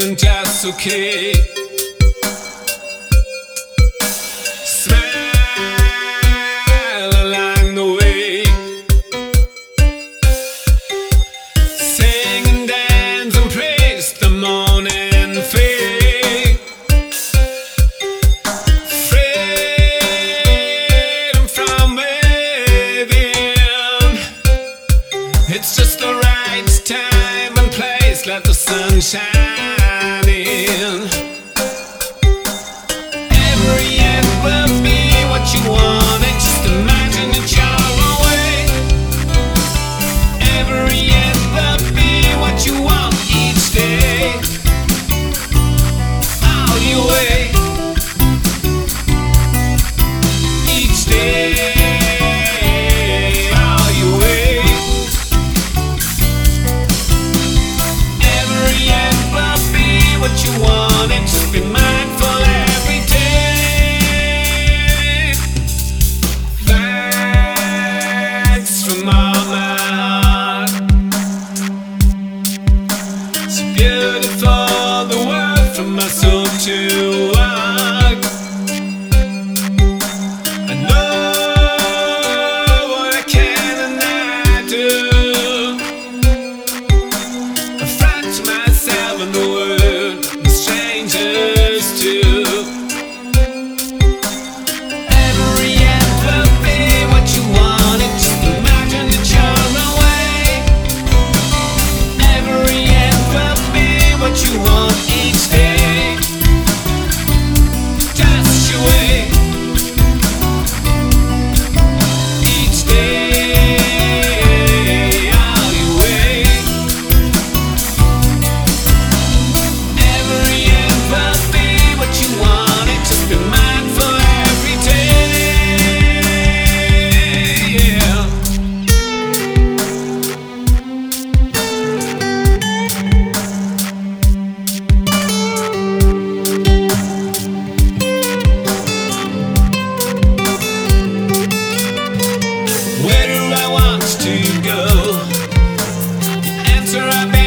feeling just okay. Smile along the way. Sing and dance and praise the morning. Freedom from within. It's just the right time and place. Let the sun shine shining. You. So I've been.